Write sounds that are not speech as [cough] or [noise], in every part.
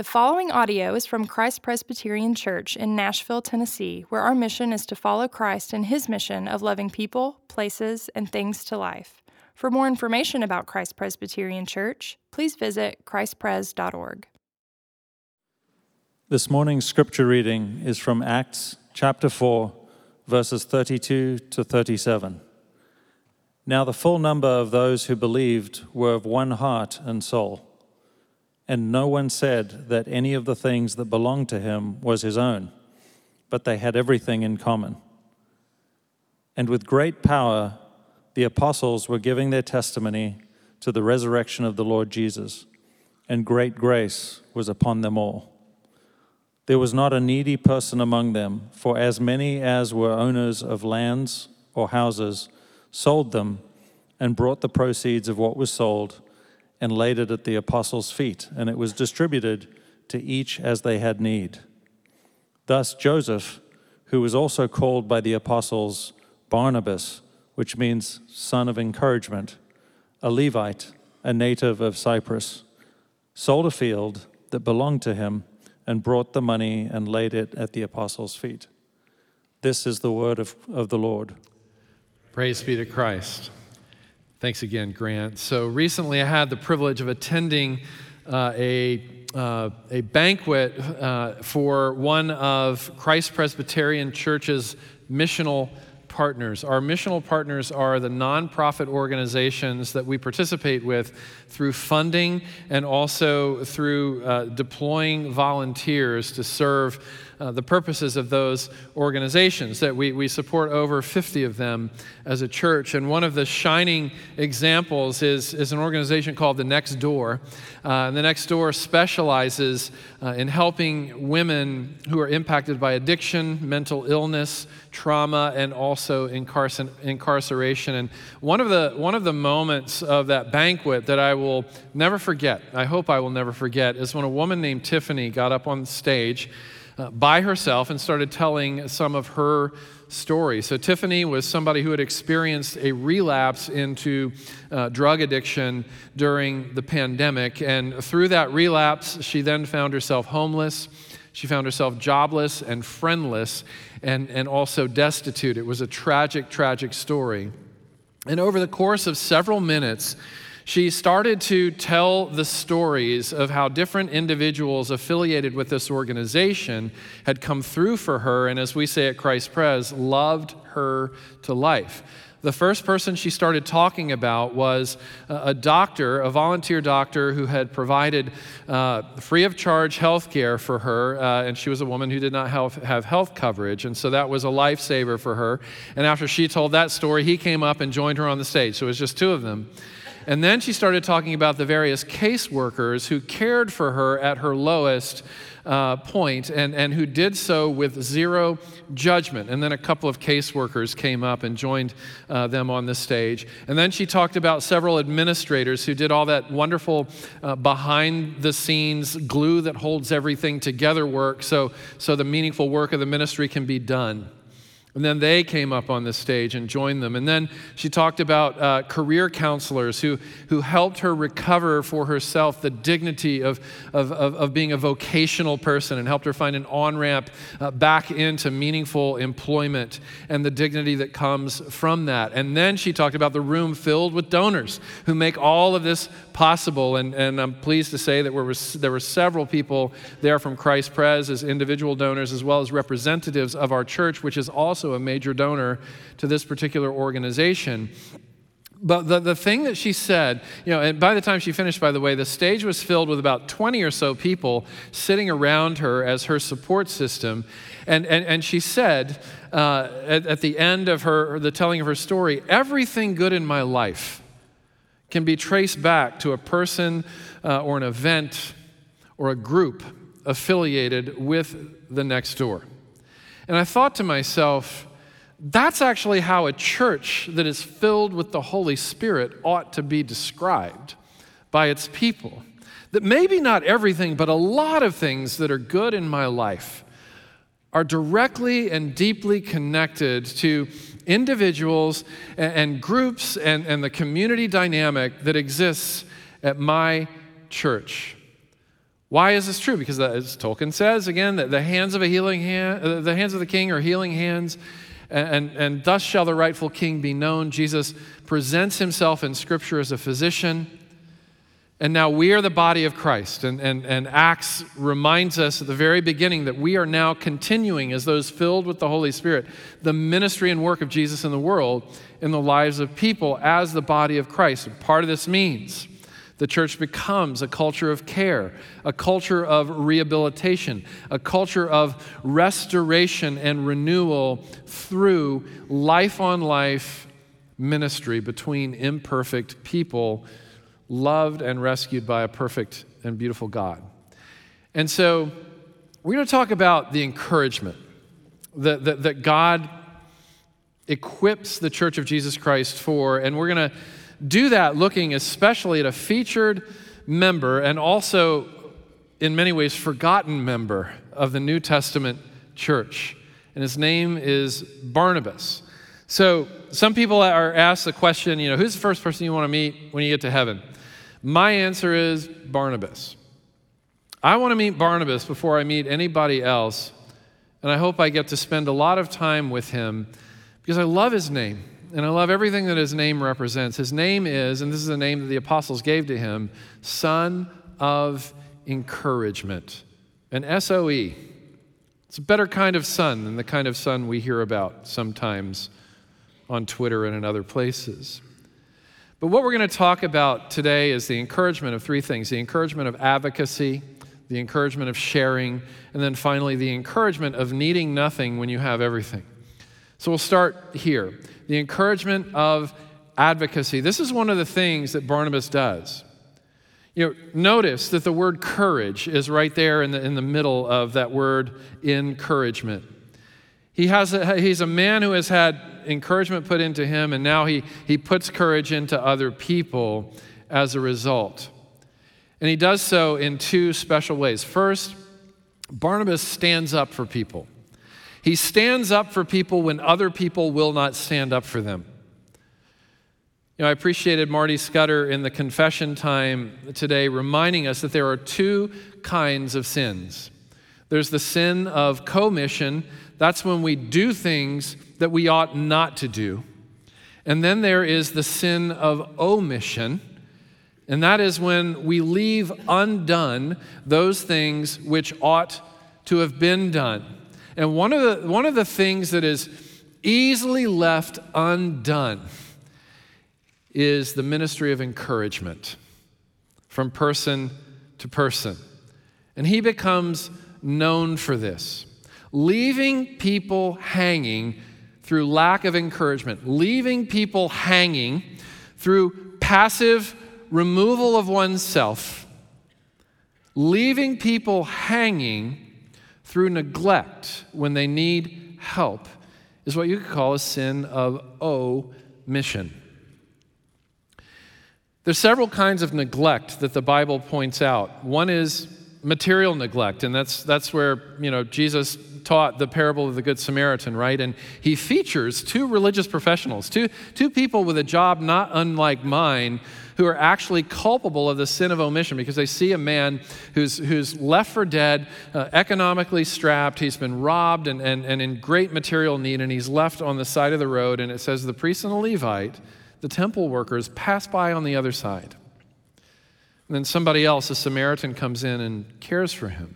The following audio is from Christ Presbyterian Church in Nashville, Tennessee, where our mission is to follow Christ in his mission of loving people, places, and things to life. For more information about Christ Presbyterian Church, please visit christpres.org. This morning's scripture reading is from Acts chapter 4, verses 32 to 37. Now, the full number of those who believed were of one heart and soul and no one said that any of the things that belonged to him was his own, but they had everything in common. And with great power, the apostles were giving their testimony to the resurrection of the Lord Jesus, and great grace was upon them all. There was not a needy person among them, for as many as were owners of lands or houses sold them and brought the proceeds of what was sold and laid it at the apostles' feet, and it was distributed to each as they had need. Thus, Joseph, who was also called by the apostles Barnabas, which means son of encouragement, a Levite, a native of Cyprus, sold a field that belonged to him and brought the money and laid it at the apostles' feet. This is the word of, of the Lord. Praise be to Christ. Thanks again, Grant. So recently I had the privilege of attending uh, a, uh, a banquet uh, for one of Christ Presbyterian Church's missional partners. Our missional partners are the nonprofit organizations that we participate with through funding and also through uh, deploying volunteers to serve uh, the purposes of those organizations. That we, we support over 50 of them as a church. And one of the shining examples is, is an organization called The Next Door. Uh, and The Next Door specializes uh, in helping women who are impacted by addiction, mental illness, trauma, and also incarcer- incarceration. And one of, the, one of the moments of that banquet that I will never forget, I hope I will never forget, is when a woman named Tiffany got up on stage uh, by herself and started telling some of her story. So, Tiffany was somebody who had experienced a relapse into uh, drug addiction during the pandemic. And through that relapse, she then found herself homeless. She found herself jobless and friendless and, and also destitute. It was a tragic, tragic story. And over the course of several minutes, she started to tell the stories of how different individuals affiliated with this organization had come through for her, and as we say at Christ Pres, loved her to life. The first person she started talking about was a doctor, a volunteer doctor who had provided uh, free of charge health care for her. Uh, and she was a woman who did not have, have health coverage. And so that was a lifesaver for her. And after she told that story, he came up and joined her on the stage. So it was just two of them. And then she started talking about the various caseworkers who cared for her at her lowest uh, point and, and who did so with zero judgment. And then a couple of caseworkers came up and joined uh, them on the stage. And then she talked about several administrators who did all that wonderful uh, behind the scenes glue that holds everything together work so, so the meaningful work of the ministry can be done. And then they came up on the stage and joined them. And then she talked about uh, career counselors who, who helped her recover for herself the dignity of, of, of, of being a vocational person and helped her find an on ramp uh, back into meaningful employment and the dignity that comes from that. And then she talked about the room filled with donors who make all of this possible. And, and I'm pleased to say that there were, there were several people there from Christ Pres as individual donors as well as representatives of our church, which is also also a major donor to this particular organization. But the, the thing that she said, you know, and by the time she finished, by the way, the stage was filled with about 20 or so people sitting around her as her support system. And, and, and she said uh, at, at the end of her, the telling of her story, everything good in my life can be traced back to a person uh, or an event or a group affiliated with the next door. And I thought to myself, that's actually how a church that is filled with the Holy Spirit ought to be described by its people. That maybe not everything, but a lot of things that are good in my life are directly and deeply connected to individuals and, groups and, and the community dynamic that exists at my church. Why is this true? Because as Tolkien says again, that the hands of a healing hand, uh, the hands of the king are healing hands, and, and, and thus shall the rightful king be known. Jesus presents himself in Scripture as a physician. And now we are the body of Christ. And, and, and Acts reminds us at the very beginning that we are now continuing, as those filled with the Holy Spirit, the ministry and work of Jesus in the world, in the lives of people as the body of Christ. And part of this means the church becomes a culture of care, a culture of rehabilitation, a culture of restoration and renewal through life on life ministry between imperfect people loved and rescued by a perfect and beautiful God. And so we're going to talk about the encouragement that, that, that God equips the Church of Jesus Christ for. And we're going to do that looking especially at a featured member and also, in many ways, forgotten member of the New Testament church. And his name is Barnabas. So, some people are asked the question, you know, who's the first person you want to meet when you get to heaven? My answer is Barnabas. I want to meet Barnabas before I meet anybody else, and I hope I get to spend a lot of time with him because I love his name and I love everything that his name represents. His name is, and this is the name that the apostles gave to him, Son of Encouragement, an S O E. It's a better kind of son than the kind of son we hear about sometimes on Twitter and in other places. But what we're going to talk about today is the encouragement of three things the encouragement of advocacy, the encouragement of sharing, and then finally the encouragement of needing nothing when you have everything. So we'll start here. The encouragement of advocacy. This is one of the things that Barnabas does. You know, notice that the word courage is right there in the, in the middle of that word encouragement. He has a, he's a man who has had encouragement put into him, and now he, he puts courage into other people as a result. And he does so in two special ways. First, Barnabas stands up for people. He stands up for people when other people will not stand up for them. You know, I appreciated Marty Scudder in the confession time today reminding us that there are two kinds of sins. There's the sin of commission, that's when we do things that we ought not to do. And then there is the sin of omission, and that is when we leave undone those things which ought to have been done. And one of the, one of the things that is easily left undone is the ministry of encouragement from person to person. And he becomes known for this. Leaving people hanging through lack of encouragement, leaving people hanging through passive removal of oneself, leaving people hanging through neglect when they need help is what you could call a sin of omission. There's several kinds of neglect that the Bible points out. One is material neglect, and that's, that's where you know, Jesus taught the parable of the Good Samaritan, right? And he features two religious professionals, two, two people with a job not unlike mine, who are actually culpable of the sin of omission because they see a man who's, who's left for dead, uh, economically strapped, he's been robbed and, and, and in great material need, and he's left on the side of the road. And it says, The priest and the Levite, the temple workers, pass by on the other side. Then somebody else, a Samaritan, comes in and cares for him.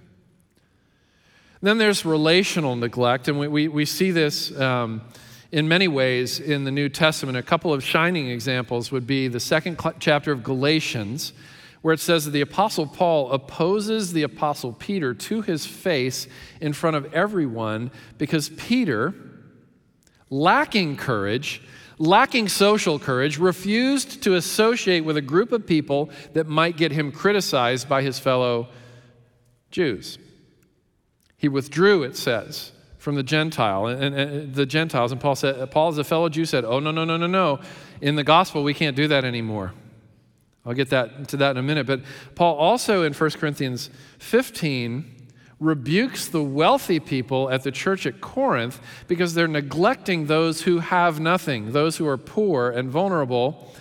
Then there's relational neglect, and we, we, we see this um, in many ways in the New Testament. A couple of shining examples would be the second cl- chapter of Galatians, where it says that the Apostle Paul opposes the Apostle Peter to his face in front of everyone because Peter, lacking courage, lacking social courage, refused to associate with a group of people that might get him criticized by his fellow Jews. He withdrew, it says, from the Gentile and, and, the Gentiles. And Paul said, Paul, as a fellow Jew, said, "Oh no, no, no, no, no! In the gospel, we can't do that anymore." I'll get that to that in a minute. But Paul also in 1 Corinthians 15 rebukes the wealthy people at the church at Corinth because they're neglecting those who have nothing, those who are poor and vulnerable,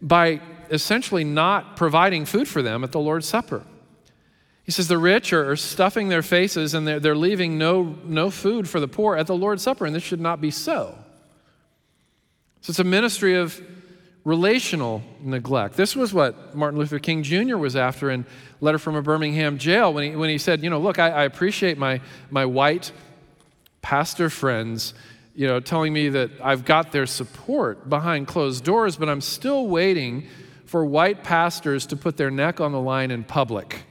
by essentially not providing food for them at the Lord's Supper. He says the rich are stuffing their faces and they're, they're leaving no, no food for the poor at the Lord's Supper, and this should not be so. So it's a ministry of relational neglect. This was what Martin Luther King Jr. was after in Letter from a Birmingham Jail when he, when he said, you know, look, I, I appreciate my, my white pastor friends, you know, telling me that I've got their support behind closed doors, but I'm still waiting for white pastors to put their neck on the line in public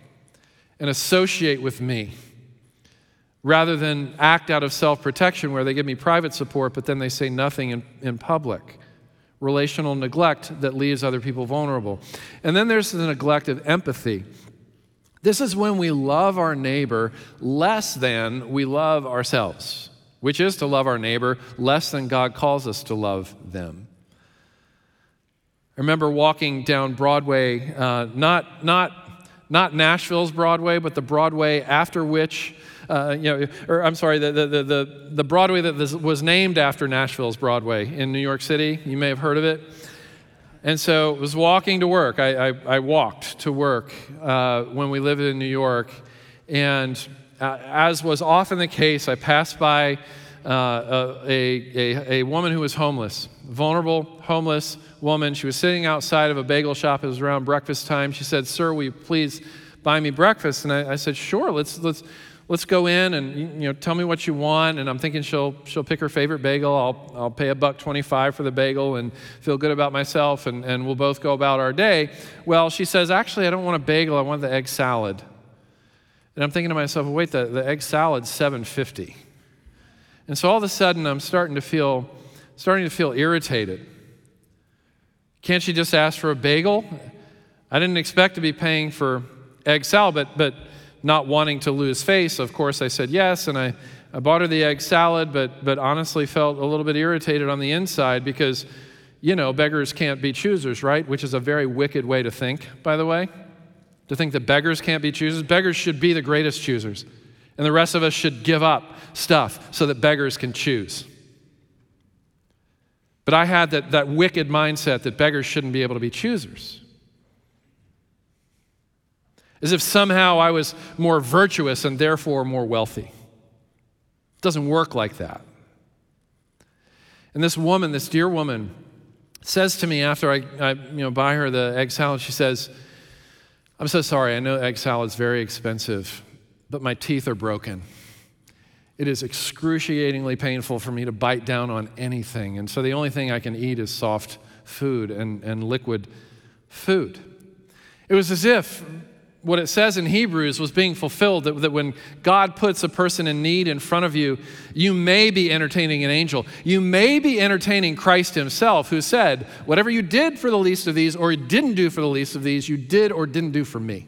and associate with me rather than act out of self protection where they give me private support, but then they say nothing in, in public. Relational neglect that leaves other people vulnerable. And then there's the neglect of empathy. This is when we love our neighbor less than we love ourselves, which is to love our neighbor less than God calls us to love them. I remember walking down Broadway, uh, not, not not Nashville's Broadway, but the Broadway after which, uh, you know, or I'm sorry, the, the, the, the Broadway that was named after Nashville's Broadway in New York City. You may have heard of it. And so I was walking to work. I, I, I walked to work uh, when we lived in New York. And uh, as was often the case, I passed by uh, a, a, a woman who was homeless, vulnerable, homeless woman. She was sitting outside of a bagel shop. It was around breakfast time. She said, Sir, will you please buy me breakfast? And I, I said, Sure, let's, let's, let's go in and you know, tell me what you want. And I'm thinking she'll, she'll pick her favorite bagel. I'll, I'll pay a buck 25 for the bagel and feel good about myself, and, and we'll both go about our day. Well, she says, Actually, I don't want a bagel, I want the egg salad. And I'm thinking to myself, well, wait, the, the egg salad's 750. And so all of a sudden, I'm starting to feel, starting to feel irritated. Can't she just ask for a bagel? I didn't expect to be paying for egg salad, but, but not wanting to lose face, of course, I said yes, and I, I bought her the egg salad, but, but honestly felt a little bit irritated on the inside because, you know, beggars can't be choosers, right? Which is a very wicked way to think, by the way. To think that beggars can't be choosers. Beggars should be the greatest choosers. And the rest of us should give up stuff so that beggars can choose. But I had that, that wicked mindset that beggars shouldn't be able to be choosers. As if somehow I was more virtuous and therefore more wealthy. It doesn't work like that. And this woman, this dear woman, says to me after I, I you know, buy her the egg salad, she says, I'm so sorry, I know egg salad is very expensive, but my teeth are broken. It is excruciatingly painful for me to bite down on anything. And so the only thing I can eat is soft food and, and liquid food. It was as if what it says in Hebrews was being fulfilled that, that when God puts a person in need in front of you, you may be entertaining an angel. You may be entertaining Christ Himself, who said, Whatever you did for the least of these or didn't do for the least of these, you did or didn't do for me.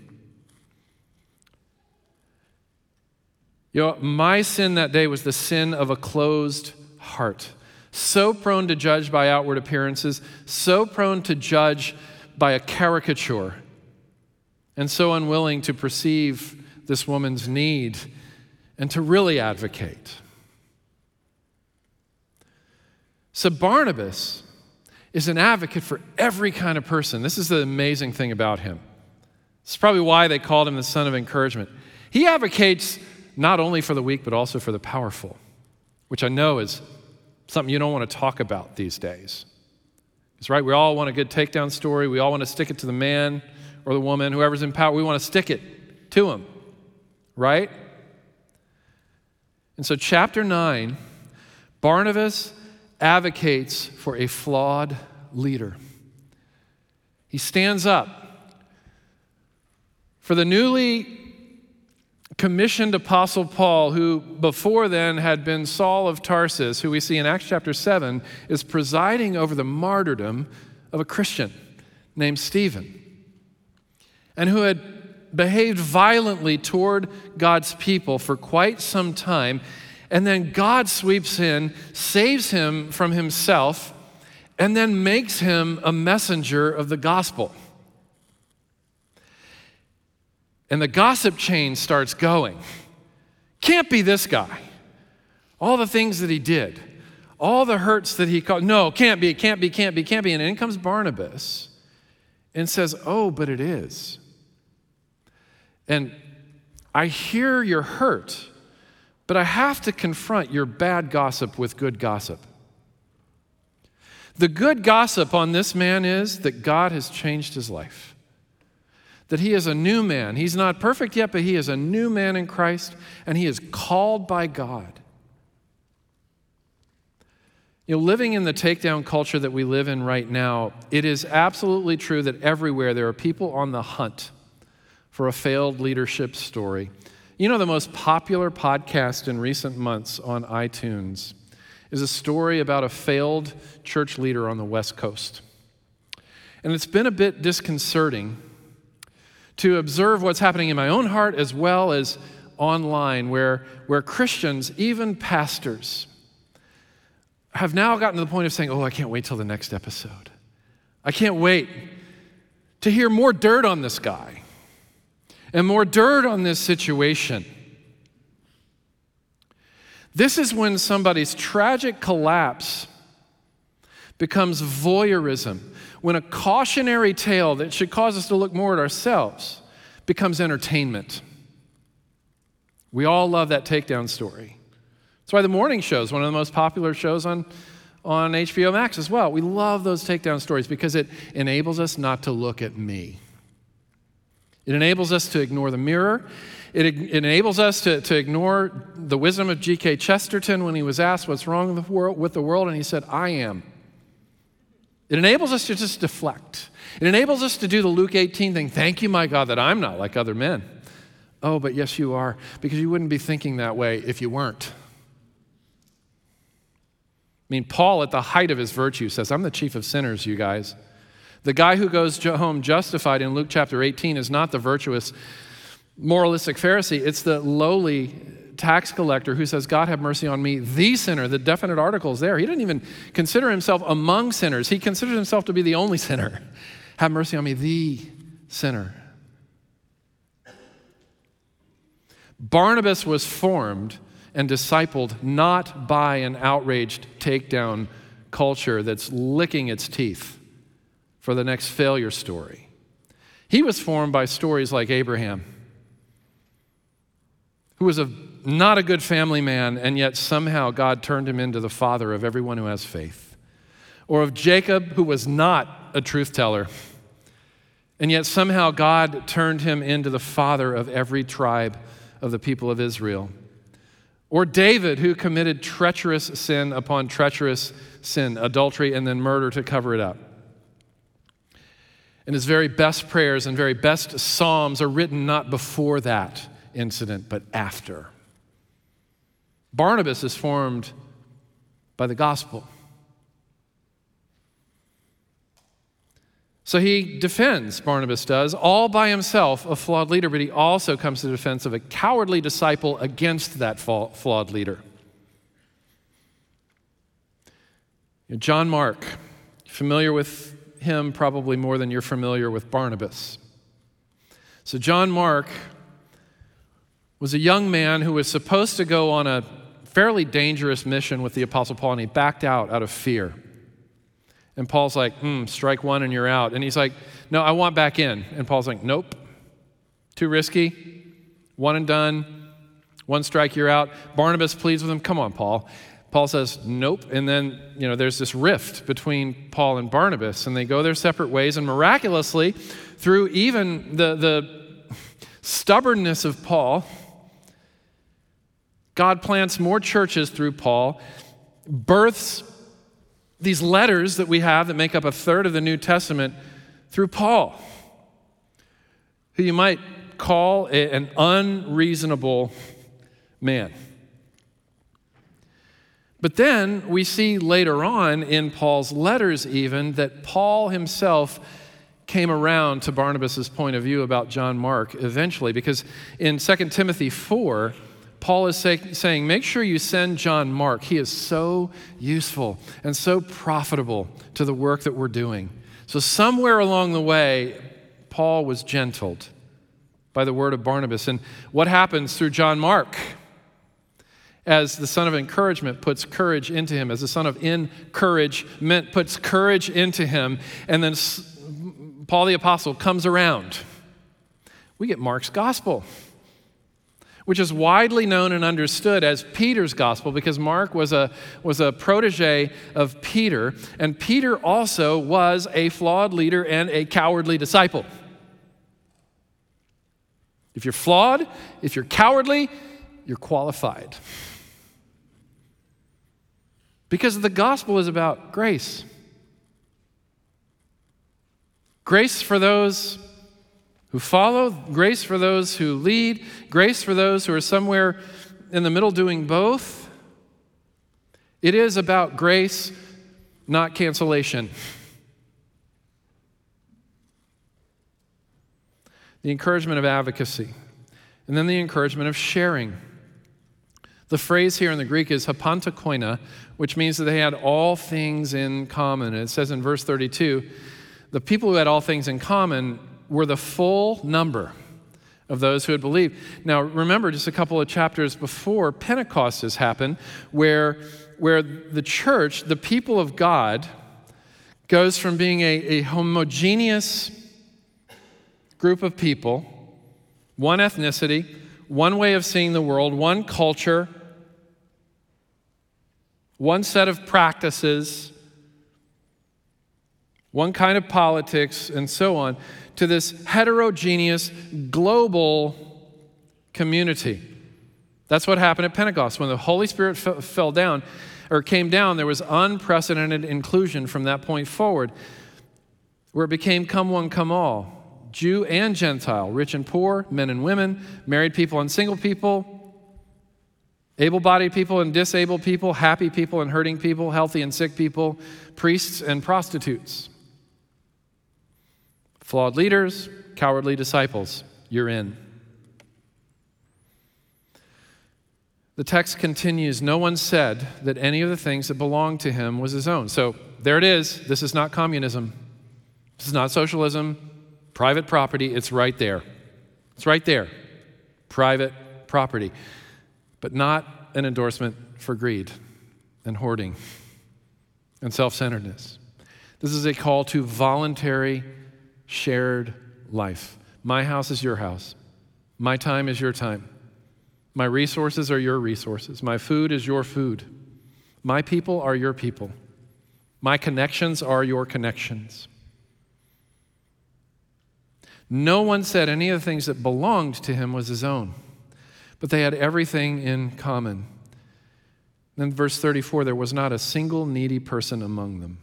You know, my sin that day was the sin of a closed heart. So prone to judge by outward appearances, so prone to judge by a caricature, and so unwilling to perceive this woman's need and to really advocate. So, Barnabas is an advocate for every kind of person. This is the amazing thing about him. It's probably why they called him the son of encouragement. He advocates not only for the weak, but also for the powerful, which I know is something you don't want to talk about these days. It's right, we all want a good takedown story. We all want to stick it to the man or the woman, whoever's in power. We want to stick it to him, right? And so, chapter 9, Barnabas advocates for a flawed leader. He stands up for the newly commissioned Apostle Paul, who before then had been Saul of Tarsus, who we see in Acts chapter 7, is presiding over the martyrdom of a Christian named Stephen, and who had behaved violently toward God's people for quite some time. And then God sweeps in, saves him from himself, and then makes him a messenger of the gospel. And the gossip chain starts going. Can't be this guy. All the things that he did, all the hurts that he caused. No, can't be, can't be, can't be, can't be. And in comes Barnabas and says, Oh, but it is. And I hear your hurt, but I have to confront your bad gossip with good gossip. The good gossip on this man is that God has changed his life, that he is a new man. He's not perfect yet, but he is a new man in Christ, and he is called by God. You know, living in the takedown culture that we live in right now, it is absolutely true that everywhere there are people on the hunt for a failed leadership story. You know, the most popular podcast in recent months on iTunes is a story about a failed church leader on the West Coast. And it's been a bit disconcerting to observe what's happening in my own heart as well as online, where, where Christians, even pastors, have now gotten to the point of saying, Oh, I can't wait till the next episode. I can't wait to hear more dirt on this guy and more dirt on this situation. This is when somebody's tragic collapse becomes voyeurism, when a cautionary tale that should cause us to look more at ourselves becomes entertainment. We all love that takedown story. That's why the morning show is one of the most popular shows on, on HBO Max as well. We love those takedown stories because it enables us not to look at me. It enables us to ignore the mirror. It, it enables us to, to ignore the wisdom of G.K. Chesterton when he was asked what's wrong with the, world, with the world, and he said, I am. It enables us to just deflect. It enables us to do the Luke 18 thing. Thank you, my God, that I'm not like other men. Oh, but yes, you are, because you wouldn't be thinking that way if you weren't. I mean, Paul, at the height of his virtue, says, I'm the chief of sinners, you guys. The guy who goes home justified in Luke chapter 18 is not the virtuous, moralistic Pharisee, it's the lowly tax collector who says, God have mercy on me, the sinner. The definite article is there. He didn't even consider himself among sinners, he considered himself to be the only sinner. [laughs] Have mercy on me, the sinner. Barnabas was formed and discipled not by an outraged takedown culture that's licking its teeth for the next failure story. He was formed by stories like Abraham, who was a, not a good family man, and yet somehow God turned him into the father of everyone who has faith. Or of Jacob, who was not a truth teller, and yet somehow God turned him into the father of every tribe of the people of Israel. Or David, who committed treacherous sin upon treacherous sin, adultery, and then murder to cover it up. And his very best prayers and very best psalms are written not before that incident, but after. Barnabas is formed by the gospel. So he defends, Barnabas does, all by himself, a flawed leader, but he also comes to the defense of a cowardly disciple against that flawed leader. John Mark, familiar with him probably more than you're familiar with Barnabas. So, John Mark was a young man who was supposed to go on a fairly dangerous mission with the Apostle Paul, and he backed out out of fear. And Paul's like, hmm, strike one and you're out. And he's like, no, I want back in. And Paul's like, nope, too risky. One and done. One strike, you're out. Barnabas pleads with him, come on, Paul. Paul says, nope. And then, you know, there's this rift between Paul and Barnabas, and they go their separate ways. And miraculously, through even the, the stubbornness of Paul, God plants more churches through Paul, births these letters that we have that make up a third of the New Testament through Paul, who you might call an unreasonable man. But then we see later on in Paul's letters, even, that Paul himself came around to Barnabas' point of view about John Mark eventually, because in 2 Timothy 4, Paul is say, saying, make sure you send John Mark. He is so useful and so profitable to the work that we're doing. So, somewhere along the way, Paul was gentled by the word of Barnabas. And what happens through John Mark? As the son of encouragement puts courage into him, as the son of encouragement puts courage into him, and then Paul the Apostle comes around. We get Mark's gospel. which is widely known and understood as Peter's gospel because Mark was a, was a protege of Peter, and Peter also was a flawed leader and a cowardly disciple. If you're flawed, if you're cowardly, you're qualified. Because the gospel is about grace. Grace for those who follow, grace for those who lead, grace for those who are somewhere in the middle doing both. It is about grace, not cancellation. The encouragement of advocacy, and then the encouragement of sharing. The phrase here in the Greek is hapantakoina, which means that they had all things in common. And it says in verse 32 the people who had all things in common were the full number of those who had believed. Now, remember, just a couple of chapters before, Pentecost has happened, where, where the church, the people of God, goes from being a, a homogeneous group of people, one ethnicity, one way of seeing the world, one culture, one set of practices, one kind of politics, and so on, to this heterogeneous global community. That's what happened at Pentecost. When the Holy Spirit f- fell down or came down, there was unprecedented inclusion from that point forward, where it became come one, come all. Jew and Gentile, rich and poor, men and women, married people and single people, able bodied people and disabled people, happy people and hurting people, healthy and sick people, priests and prostitutes. Flawed leaders, cowardly disciples, you're in. The text continues No one said that any of the things that belonged to him was his own. So there it is. This is not communism. This is not socialism, private property. It's right there. It's right there. Private property. But not an endorsement for greed and hoarding and self centeredness. This is a call to voluntary shared life. My house is your house. My time is your time. My resources are your resources. My food is your food. My people are your people. My connections are your connections. No one said any of the things that belonged to him was his own, but they had everything in common. Then, verse 34 there was not a single needy person among them.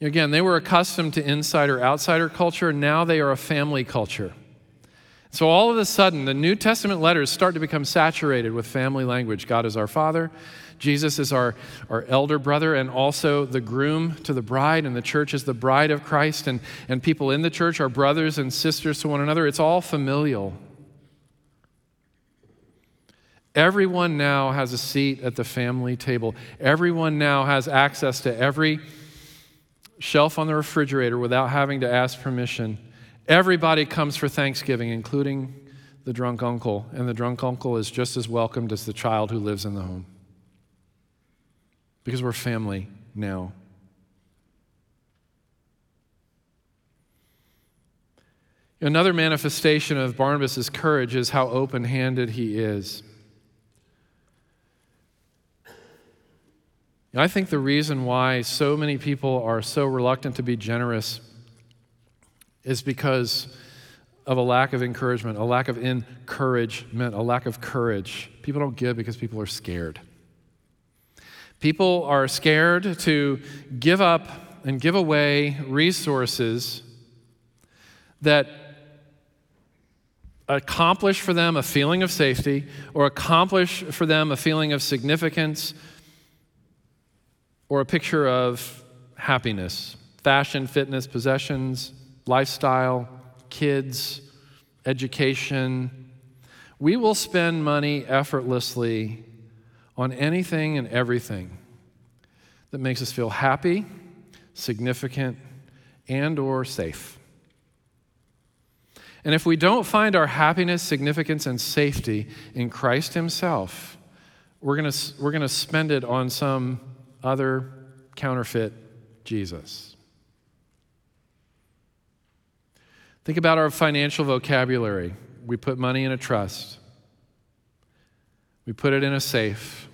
Again, they were accustomed to insider outsider culture. Now they are a family culture. So all of a sudden, the New Testament letters start to become saturated with family language. God is our Father. Jesus is our, our elder brother and also the groom to the bride, and the church is the bride of Christ, and, and people in the church are brothers and sisters to one another. It's all familial. Everyone now has a seat at the family table. Everyone now has access to every shelf on the refrigerator without having to ask permission. Everybody comes for Thanksgiving, including the drunk uncle, and the drunk uncle is just as welcomed as the child who lives in the home. Because we're family now. Another manifestation of Barnabas' courage is how open handed he is. I think the reason why so many people are so reluctant to be generous is because of a lack of encouragement, a lack of encouragement, a lack of courage. People don't give because people are scared. People are scared to give up and give away resources that accomplish for them a feeling of safety or accomplish for them a feeling of significance or a picture of happiness fashion, fitness, possessions, lifestyle, kids, education. We will spend money effortlessly on anything and everything that makes us feel happy, significant, and or safe. And if we don't find our happiness, significance, and safety in Christ Himself, we're going we're going to spend it on some other counterfeit Jesus. Think about our financial vocabulary. we put money in a trust, we put it in a safe.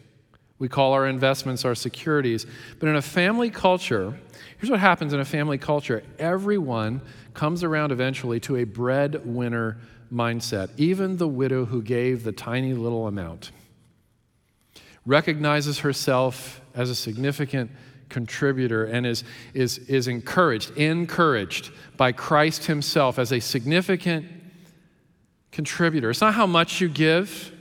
We call our investments our securities. But in a family culture, here's what happens in a family culture everyone comes around eventually to a breadwinner mindset. Even the widow who gave the tiny little amount recognizes herself as a significant contributor and is, is, is encouraged, encouraged by Christ Himself as a significant contributor. It's not how much you give.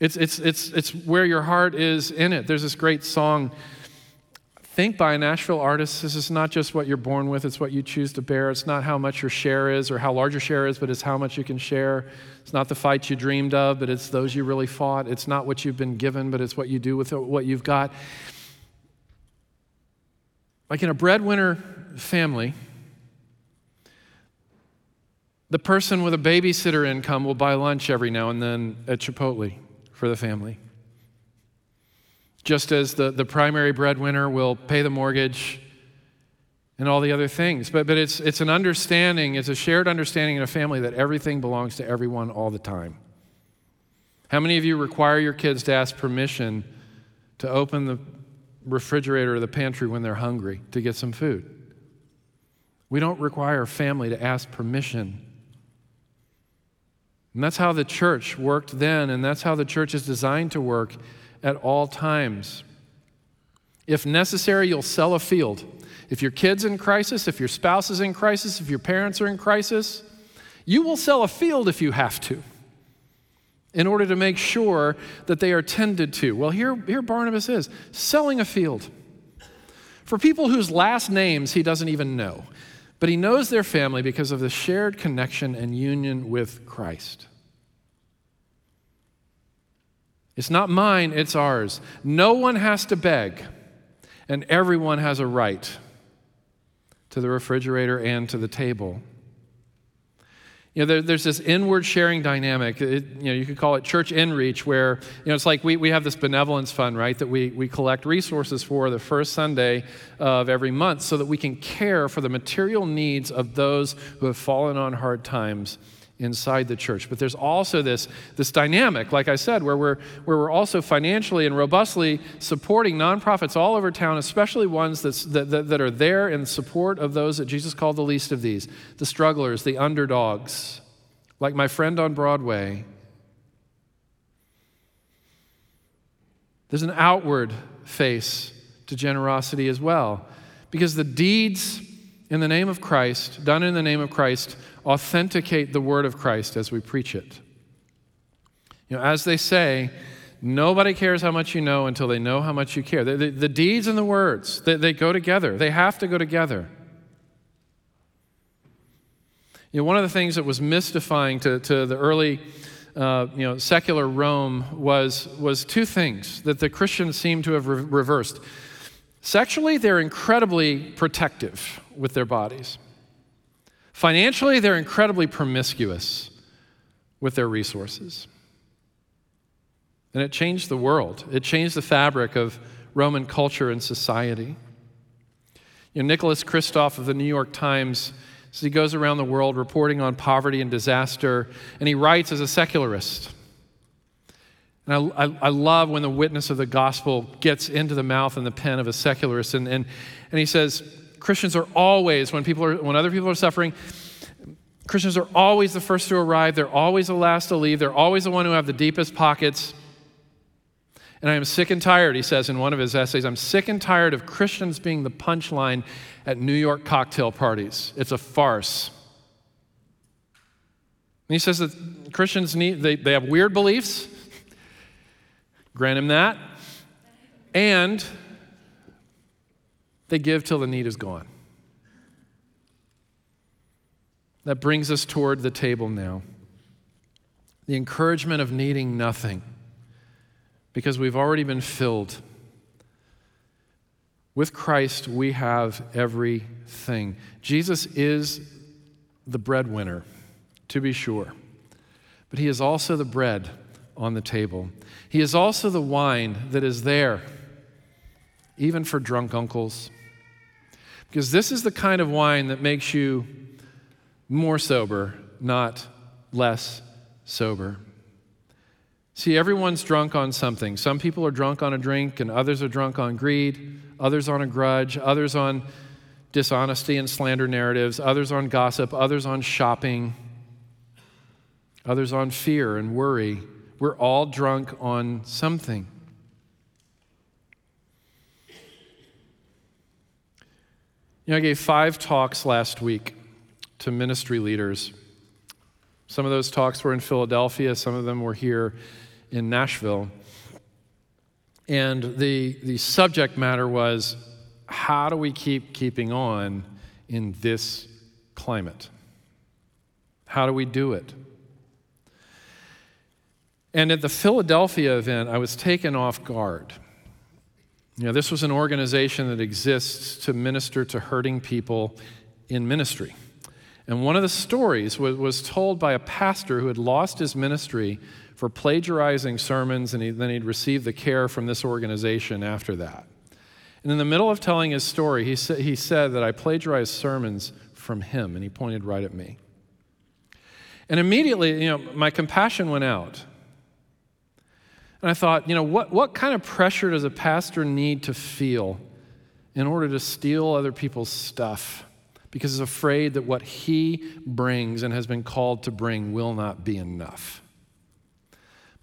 It's, it's, it's, it's where your heart is in it. There's this great song, Think by a Nashville artist. This is not just what you're born with, it's what you choose to bear. It's not how much your share is or how large your share is, but it's how much you can share. It's not the fight you dreamed of, but it's those you really fought. It's not what you've been given, but it's what you do with what you've got. Like in a breadwinner family, the person with a babysitter income will buy lunch every now and then at Chipotle for the family. Just as the, the primary breadwinner will pay the mortgage and all the other things. But, but it's, it's an understanding, it's a shared understanding in a family that everything belongs to everyone all the time. How many of you require your kids to ask permission to open the refrigerator or the pantry when they're hungry to get some food? We don't require a family to ask permission and that's how the church worked then, and that's how the church is designed to work at all times. If necessary, you'll sell a field. If your kid's in crisis, if your spouse is in crisis, if your parents are in crisis, you will sell a field if you have to in order to make sure that they are tended to. Well, here, here Barnabas is selling a field for people whose last names he doesn't even know. But he knows their family because of the shared connection and union with Christ. It's not mine, it's ours. No one has to beg, and everyone has a right to the refrigerator and to the table. You know, there, there's this inward sharing dynamic. It, you know, you could call it church inreach, where you know, it's like we, we have this benevolence fund, right, that we, we collect resources for the first Sunday of every month so that we can care for the material needs of those who have fallen on hard times inside the church. But there's also this, this dynamic, like I said, where we're, where we're also financially and robustly supporting nonprofits all over town, especially ones that, that, that are there in support of those that Jesus called the least of these the strugglers, the underdogs, like my friend on Broadway. There's an outward face to generosity as well, because the deeds in the name of Christ, done in the name of Christ, authenticate the word of Christ as we preach it. You know, as they say, nobody cares how much you know until they know how much you care. The, the, the deeds and the words, they, they go together. They have to go together. You know, one of the things that was mystifying to, to the early uh, you know, secular Rome was, was two things that the Christians seem to have re- reversed. Sexually, they're incredibly protective with their bodies. Financially, they're incredibly promiscuous with their resources. And it changed the world, it changed the fabric of Roman culture and society. You know, Nicholas Kristof of the New York Times, as he goes around the world reporting on poverty and disaster, and he writes as a secularist. And I, I, I, love when the witness of the gospel gets into the mouth and the pen of a secularist. And, and, and he says, Christians are always, when, people are, when other people are suffering, Christians are always the first to arrive. They're always the last to leave. They're always the one who have the deepest pockets. And I am sick and tired, he says in one of his essays, I'm sick and tired of Christians being the punchline at New York cocktail parties. It's a farce. And he says that Christians need, they, they have weird beliefs. Grant him that. And they give till the need is gone. That brings us toward the table now. The encouragement of needing nothing because we've already been filled. With Christ, we have everything. Jesus is the breadwinner, to be sure, but he is also the bread on the table. He is also the wine that is there, even for drunk uncles because this is the kind of wine that makes you more sober, not less sober. See, everyone's drunk on something. Some people are drunk on a drink, and others are drunk on greed, others on a grudge, others on dishonesty and slander narratives, others on gossip, others on shopping, others on fear and worry. We're all drunk on something. You know, I gave five talks last week to ministry leaders. Some of those talks were in Philadelphia, some of them were here in Nashville. And the, the subject matter was how do we keep keeping on in this climate? How do we do it? And at the Philadelphia event, I was taken off guard. You know, this was an organization that exists to minister to hurting people in ministry. And one of the stories was, was told by a pastor who had lost his ministry for plagiarizing sermons, and he, then he'd received the care from this organization after that. And in the middle of telling his story, he, sa- he said that I plagiarized sermons from him, and he pointed right at me. And immediately, you know, my compassion went out. And I thought, you know, what, what kind of pressure does a pastor need to feel in order to steal other people's stuff? because he's afraid that what he brings and has been called to bring will not be enough.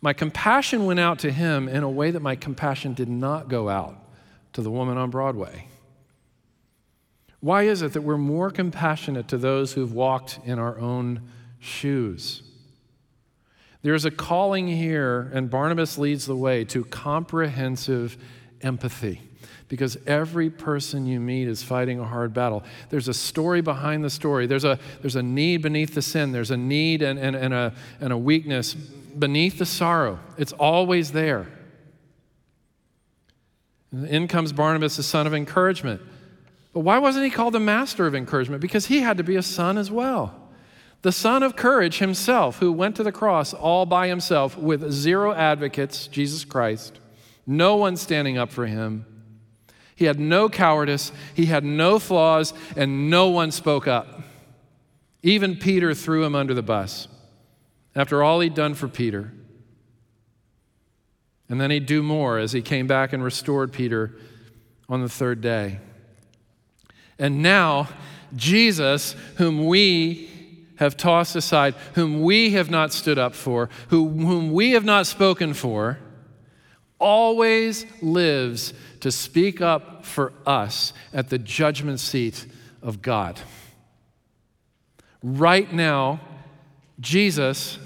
My compassion went out to him in a way that my compassion did not go out to the woman on Broadway. Why is it that we're more compassionate to those who've walked in our own shoes? There's a calling here, and Barnabas leads the way to comprehensive empathy because every person you meet is fighting a hard battle. There's a story behind the story. There's a, there's a need beneath the sin. There's a need and, and, and, a, and a weakness beneath the sorrow. It's always there. in comes Barnabas, the son of encouragement. But why wasn't he called the master of encouragement? Because he had to be a son as well. The son of courage himself, who went to the cross all by himself with zero advocates, Jesus Christ, no one standing up for him he had no cowardice, he had no flaws, and no one spoke up. Even Peter threw him under the bus after all he'd done for Peter. And then he'd do more as he came back and restored Peter on the third day. And now, Jesus, whom we have tossed aside, whom we have not stood up for, who, whom we have not spoken for, always lives to speak up for us at the judgment seat of God. Right now, Jesus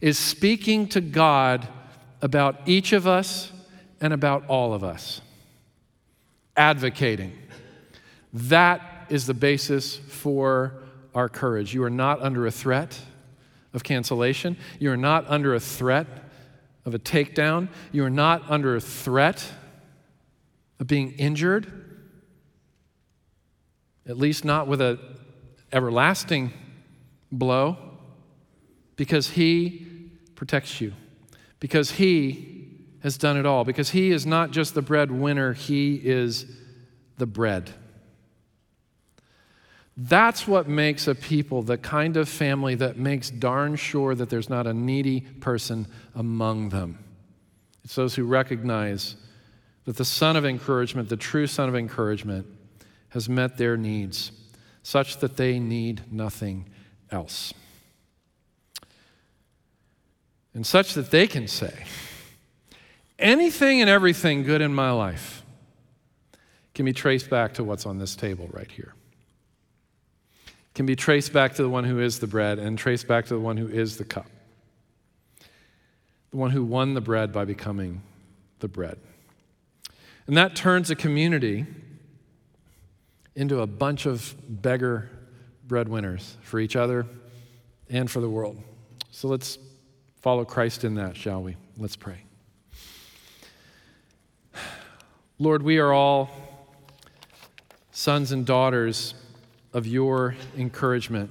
is speaking to God about each of us and about all of us, advocating. That is the basis for our courage. You are not under a threat of cancellation, you are not under a threat of a takedown, you are not under a threat of being injured, at least not with an everlasting blow, because He protects you, because He has done it all, because He is not just the breadwinner, He is the bread. That's what makes a people the kind of family that makes darn sure that there's not a needy person among them. It's those who recognize that the Son of encouragement, the true Son of encouragement, has met their needs such that they need nothing else. And such that they can say, anything and everything good in my life can be traced back to what's on this table right here. Can be traced back to the one who is the bread and traced back to the one who is the cup. The one who won the bread by becoming the bread. And that turns a community into a bunch of beggar breadwinners for each other and for the world. So let's follow Christ in that, shall we? Let's pray. Lord, we are all sons and daughters of your encouragement.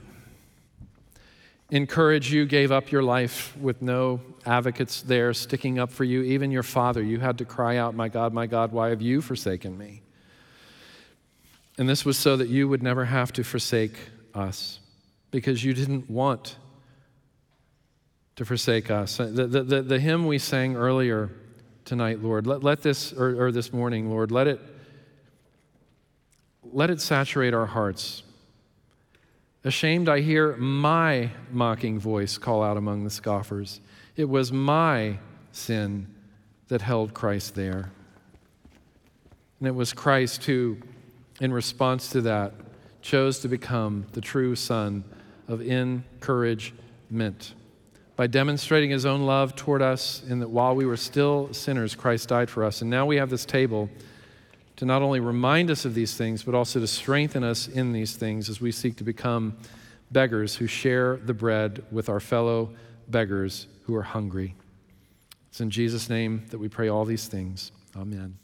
Encourage you gave up your life with no advocates there sticking up for you, even your father. You had to cry out, My God, my God, why have you forsaken me? And this was so that you would never have to forsake us because you didn't want to forsake us. The, the, the, the hymn we sang earlier tonight, Lord, let, let this, or, or this morning, Lord, let it, let it saturate our hearts. Ashamed, I hear my mocking voice call out among the scoffers. It was my sin that held Christ there. And it was Christ who, in response to that, chose to become the true son of encouragement. By demonstrating his own love toward us, in that while we were still sinners, Christ died for us. And now we have this table to not only remind us of these things, but also to strengthen us in these things as we seek to become beggars who share the bread with our fellow beggars who are hungry. It's in Jesus' name that we pray all these things. Amen.